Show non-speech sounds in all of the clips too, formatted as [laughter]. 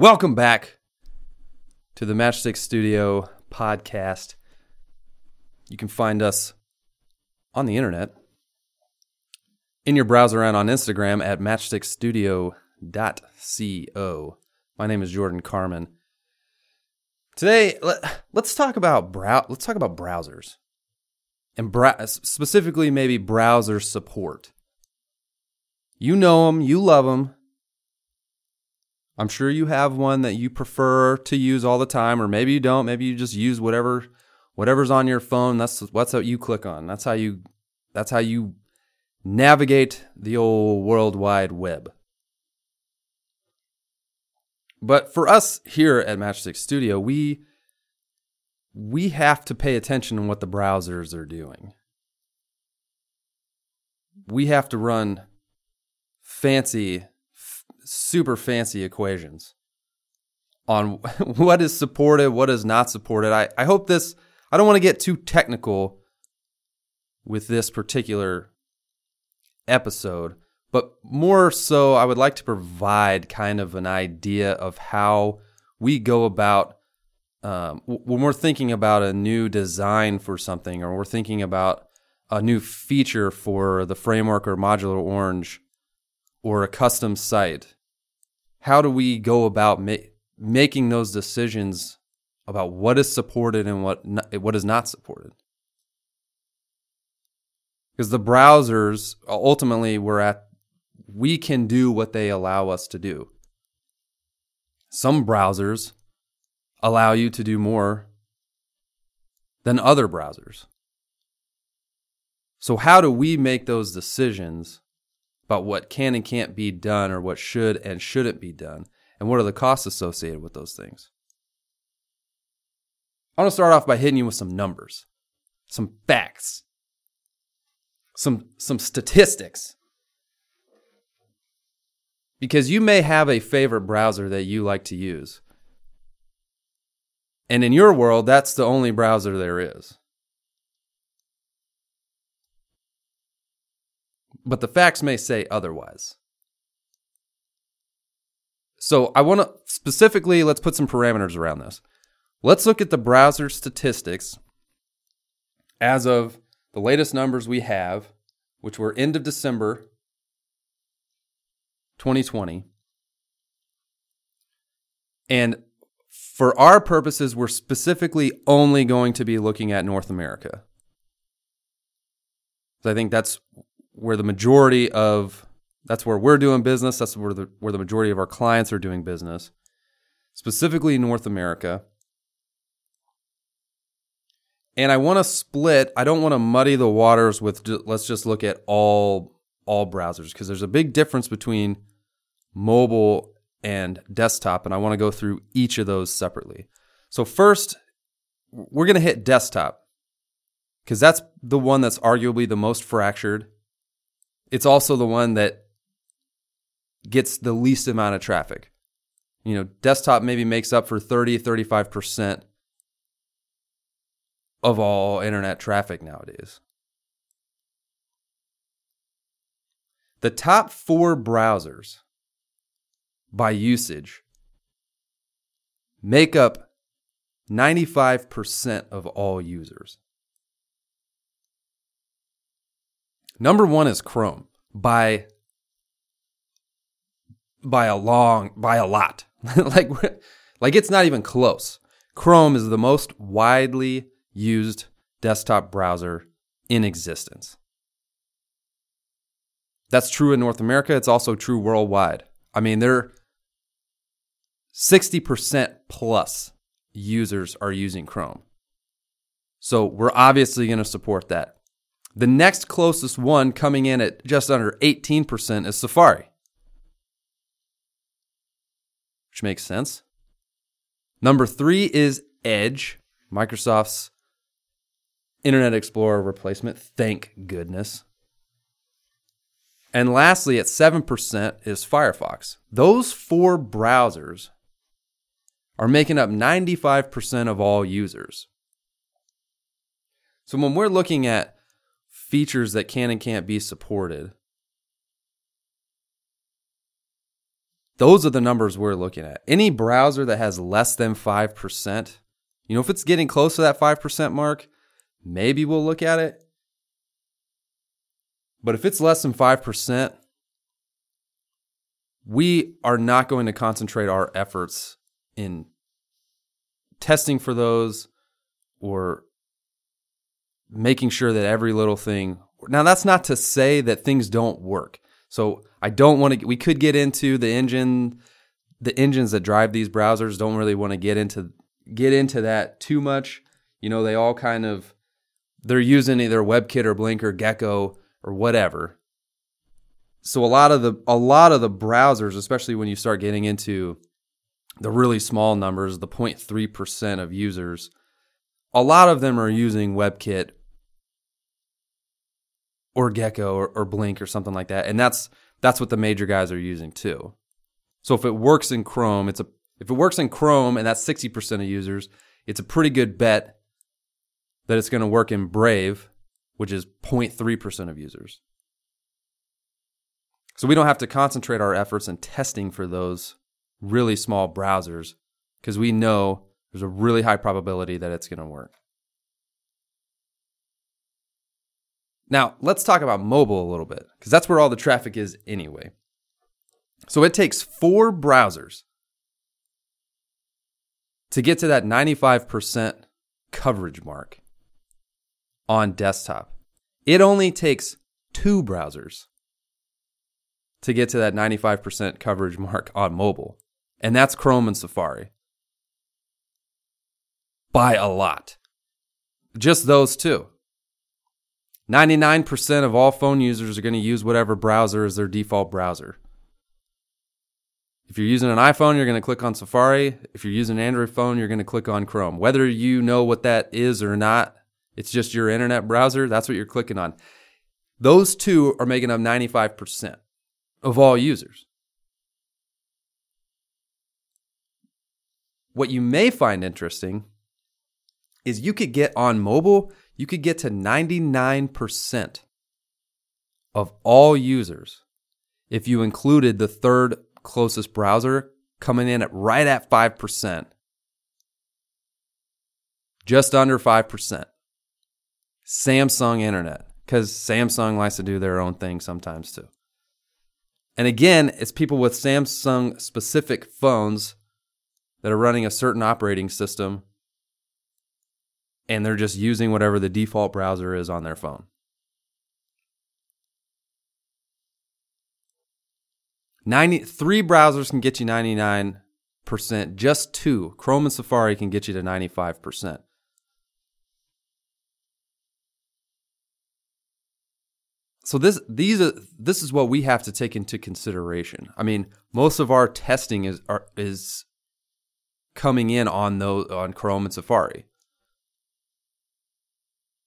Welcome back to the Matchstick Studio podcast. You can find us on the internet in your browser and on Instagram at matchstickstudio.co. My name is Jordan Carmen. Today, let, us talk about brow- let's talk about browsers and specifically maybe browser support. You know them, you love them. I'm sure you have one that you prefer to use all the time, or maybe you don't. Maybe you just use whatever whatever's on your phone. That's what's what you click on. That's how you that's how you navigate the old world wide web. But for us here at Matchstick Studio, we we have to pay attention to what the browsers are doing. We have to run fancy, super fancy equations on [laughs] what is supported, what is not supported. I, I hope this, I don't want to get too technical with this particular episode, but more so, I would like to provide kind of an idea of how we go about um, when we're thinking about a new design for something, or we're thinking about a new feature for the framework or modular orange or a custom site, how do we go about ma- making those decisions about what is supported and what not, what is not supported? Because the browsers ultimately we're at we can do what they allow us to do. Some browsers allow you to do more than other browsers. So, how do we make those decisions about what can and can't be done or what should and shouldn't be done? And what are the costs associated with those things? I want to start off by hitting you with some numbers, some facts, some, some statistics. Because you may have a favorite browser that you like to use. And in your world, that's the only browser there is. But the facts may say otherwise. So I want to specifically, let's put some parameters around this. Let's look at the browser statistics as of the latest numbers we have, which were end of December 2020. And for our purposes, we're specifically only going to be looking at North America. So I think that's where the majority of that's where we're doing business. That's where the where the majority of our clients are doing business, specifically North America. And I want to split. I don't want to muddy the waters with. Let's just look at all all browsers because there's a big difference between mobile and desktop, and I want to go through each of those separately. So, first, we're going to hit desktop because that's the one that's arguably the most fractured. It's also the one that gets the least amount of traffic. You know, desktop maybe makes up for 30, 35% of all internet traffic nowadays. The top four browsers by usage make up 95% of all users. Number one is Chrome by by a long by a lot. [laughs] like like it's not even close. Chrome is the most widely used desktop browser in existence. That's true in North America, it's also true worldwide. I mean, there 60% plus users are using Chrome. So we're obviously going to support that. The next closest one coming in at just under 18% is Safari, which makes sense. Number three is Edge, Microsoft's Internet Explorer replacement. Thank goodness. And lastly, at 7% is Firefox. Those four browsers are making up 95% of all users. So when we're looking at features that can and can't be supported, those are the numbers we're looking at. Any browser that has less than 5%, you know, if it's getting close to that 5% mark, maybe we'll look at it. But if it's less than 5%, we are not going to concentrate our efforts in testing for those or making sure that every little thing. Now, that's not to say that things don't work. So I don't want to. We could get into the engine, the engines that drive these browsers. Don't really want to get into get into that too much. You know, they all kind of they're using either WebKit or Blink or Gecko or whatever. So a lot of the a lot of the browsers, especially when you start getting into the really small numbers, the 0.3% of users, a lot of them are using WebKit or Gecko or, or Blink or something like that. And that's that's what the major guys are using too. So if it works in Chrome, it's a if it works in Chrome and that's 60% of users, it's a pretty good bet that it's going to work in Brave, which is 0.3% of users. So we don't have to concentrate our efforts in testing for those really small browsers because we know there's a really high probability that it's going to work. Now, let's talk about mobile a little bit because that's where all the traffic is anyway. So it takes four browsers to get to that 95% coverage mark on desktop. It only takes two browsers to get to that 95% coverage mark on mobile, and that's Chrome and Safari. By a lot. Just those two. 99% of all phone users are going to use whatever browser is their default browser. If you're using an iPhone, you're going to click on Safari. If you're using an Android phone, you're going to click on Chrome. Whether you know what that is or not, it's just your internet browser, that's what you're clicking on. Those two are making up 95% of all users. What you may find interesting is you could get on mobile you could get to 99% of all users if you included the third closest browser coming in at right at 5%. Just under 5%. Samsung Internet, because Samsung likes to do their own thing sometimes too. And again, it's people with Samsung specific phones that are running a certain operating system and they're just using whatever the default browser is on their phone. Ninety three browsers can get you 99%, just two, Chrome and Safari can get you to 95%. So this these are this is what we have to take into consideration. I mean, most of our testing is are, is coming in on those on Chrome and Safari.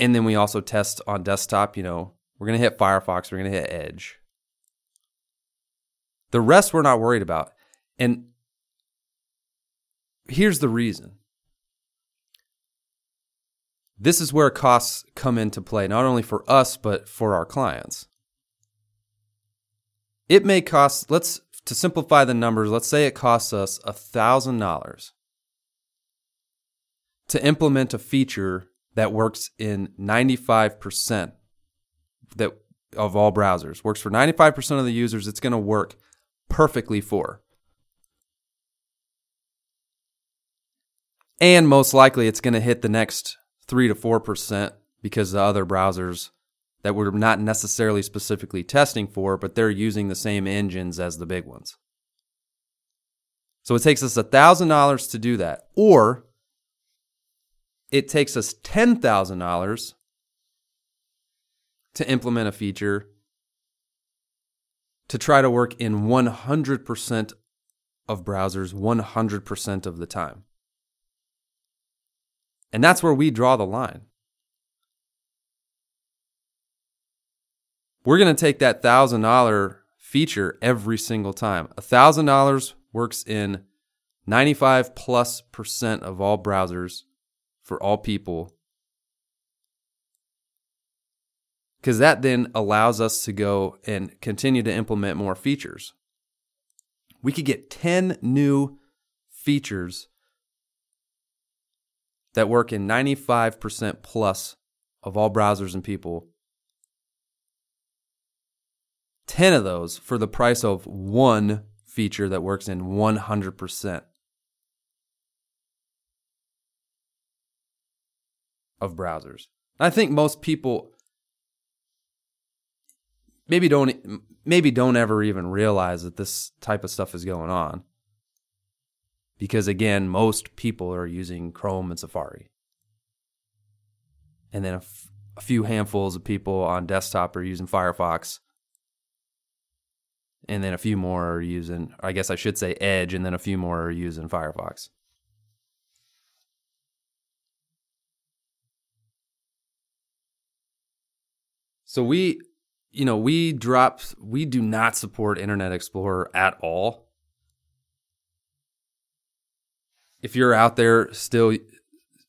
And then we also test on desktop, you know, we're going to hit Firefox, we're going to hit Edge. The rest we're not worried about. And here's the reason. This is where costs come into play, not only for us, but for our clients. It may cost, let's, to simplify the numbers, let's say it costs us $1,000 to implement a feature that works in 95% that of all browsers. Works for 95% of the users it's going to work perfectly for. And most likely it's going to hit the next 3 to 4% because the other browsers that we're not necessarily specifically testing for, but they're using the same engines as the big ones. So it takes us $1,000 to do that. Or it takes us $10,000 to implement a feature to try to work in 100% of browsers 100% of the time. And that's where we draw the line. We're going to take that $1,000 feature every single time. $1,000 works in 95 plus percent of all browsers for all people. Because that then allows us to go and continue to implement more features. We could get 10 new features that work in 95% plus of all browsers and people. 10 of those for the price of one feature that works in 100% of browsers. I think most people maybe don't maybe don't ever even realize that this type of stuff is going on. Because again, most people are using Chrome and Safari. And then a, f- a few handfuls of people on desktop are using Firefox. And then a few more are using, I guess I should say Edge, and then a few more are using Firefox. So we, you know, we drop, we do not support Internet Explorer at all. If you're out there still,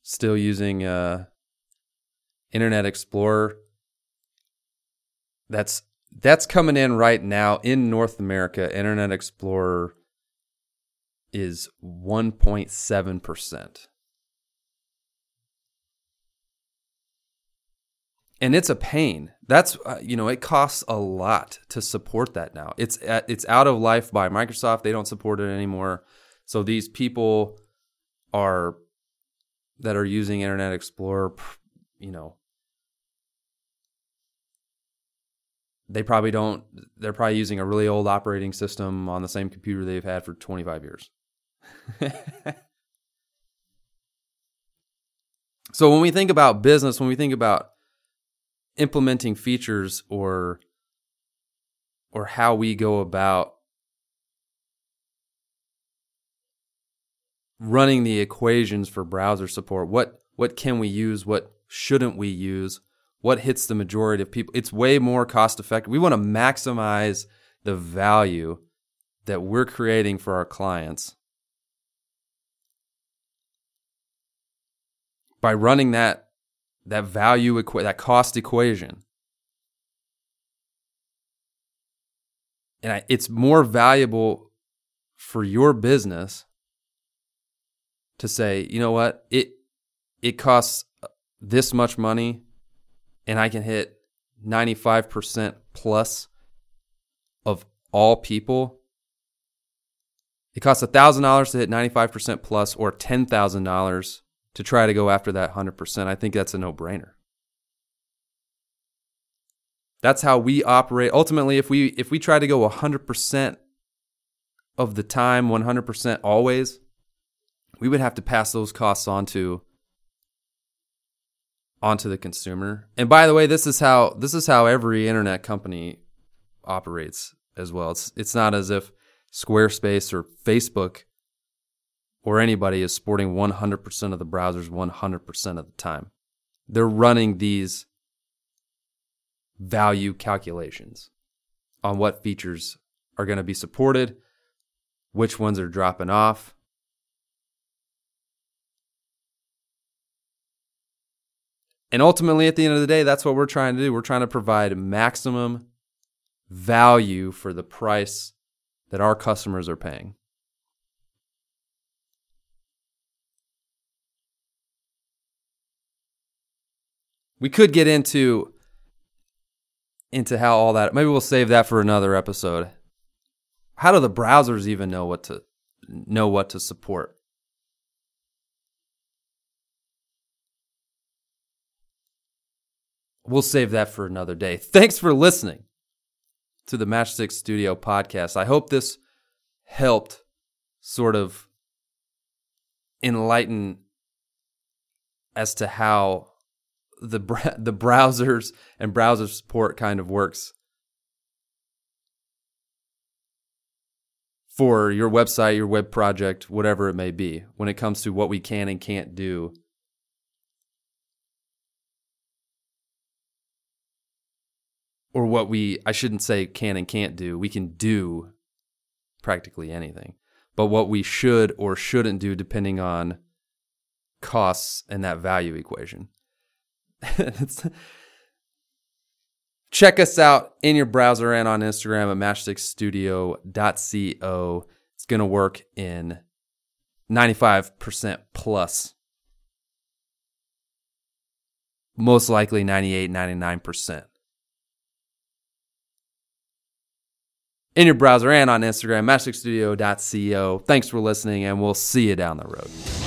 still using uh, Internet Explorer, that's that's coming in right now in North America. Internet Explorer is 1.7 percent. And it's a pain. That's uh, you know it costs a lot to support that now. It's at, it's out of life by Microsoft. They don't support it anymore. So these people are that are using Internet Explorer, you know, they probably don't. They're probably using a really old operating system on the same computer they've had for 25 years. [laughs] so when we think about business, when we think about implementing features or or how we go about running the equations for browser support. What what can we use? What shouldn't we use? What hits the majority of people? It's way more cost effective we want to maximize the value that we're creating for our clients by running that that value equa- that cost equation. And I, it's more valuable for your business to say, you know what, it it costs uh, this much money, and I can hit ninety five percent plus of all people. It costs thousand dollars to hit ninety five percent plus, or ten thousand dollars to try to go after that 100%, I think that's a no brainer. That's how we operate. Ultimately, if we if we try to go 100% of the time, 100% always, we would have to pass those costs on to onto the consumer. And by the way, this is how this is how every internet company operates as well. It's it's not as if Squarespace or Facebook or anybody is sporting 100% of the browsers 100% of the time. They're running these value calculations on what features are going to be supported, which ones are dropping off. And ultimately, at the end of the day, that's what we're trying to do. We're trying to provide maximum value for the price that our customers are paying. We could get into into how all that maybe we'll save that for another episode. How do the browsers even know what to know what to support? We'll save that for another day. Thanks for listening to the matchstick studio podcast. I hope this helped sort of enlighten as to how the [laughs] the browsers and browser support kind of works for your website, your web project, whatever it may be, when it comes to what we can and can't do. Or what we, I shouldn't say can and can't do. We can do practically anything. But what we should or shouldn't do depending on costs and that value equation. [laughs] Check us out in your browser and on Instagram at matchstickstudio.co. It's going to work in 95% plus. Most likely 98, 99%. In your browser and on Instagram, matchstickstudio.co. Thanks for listening, and we'll see you down the road.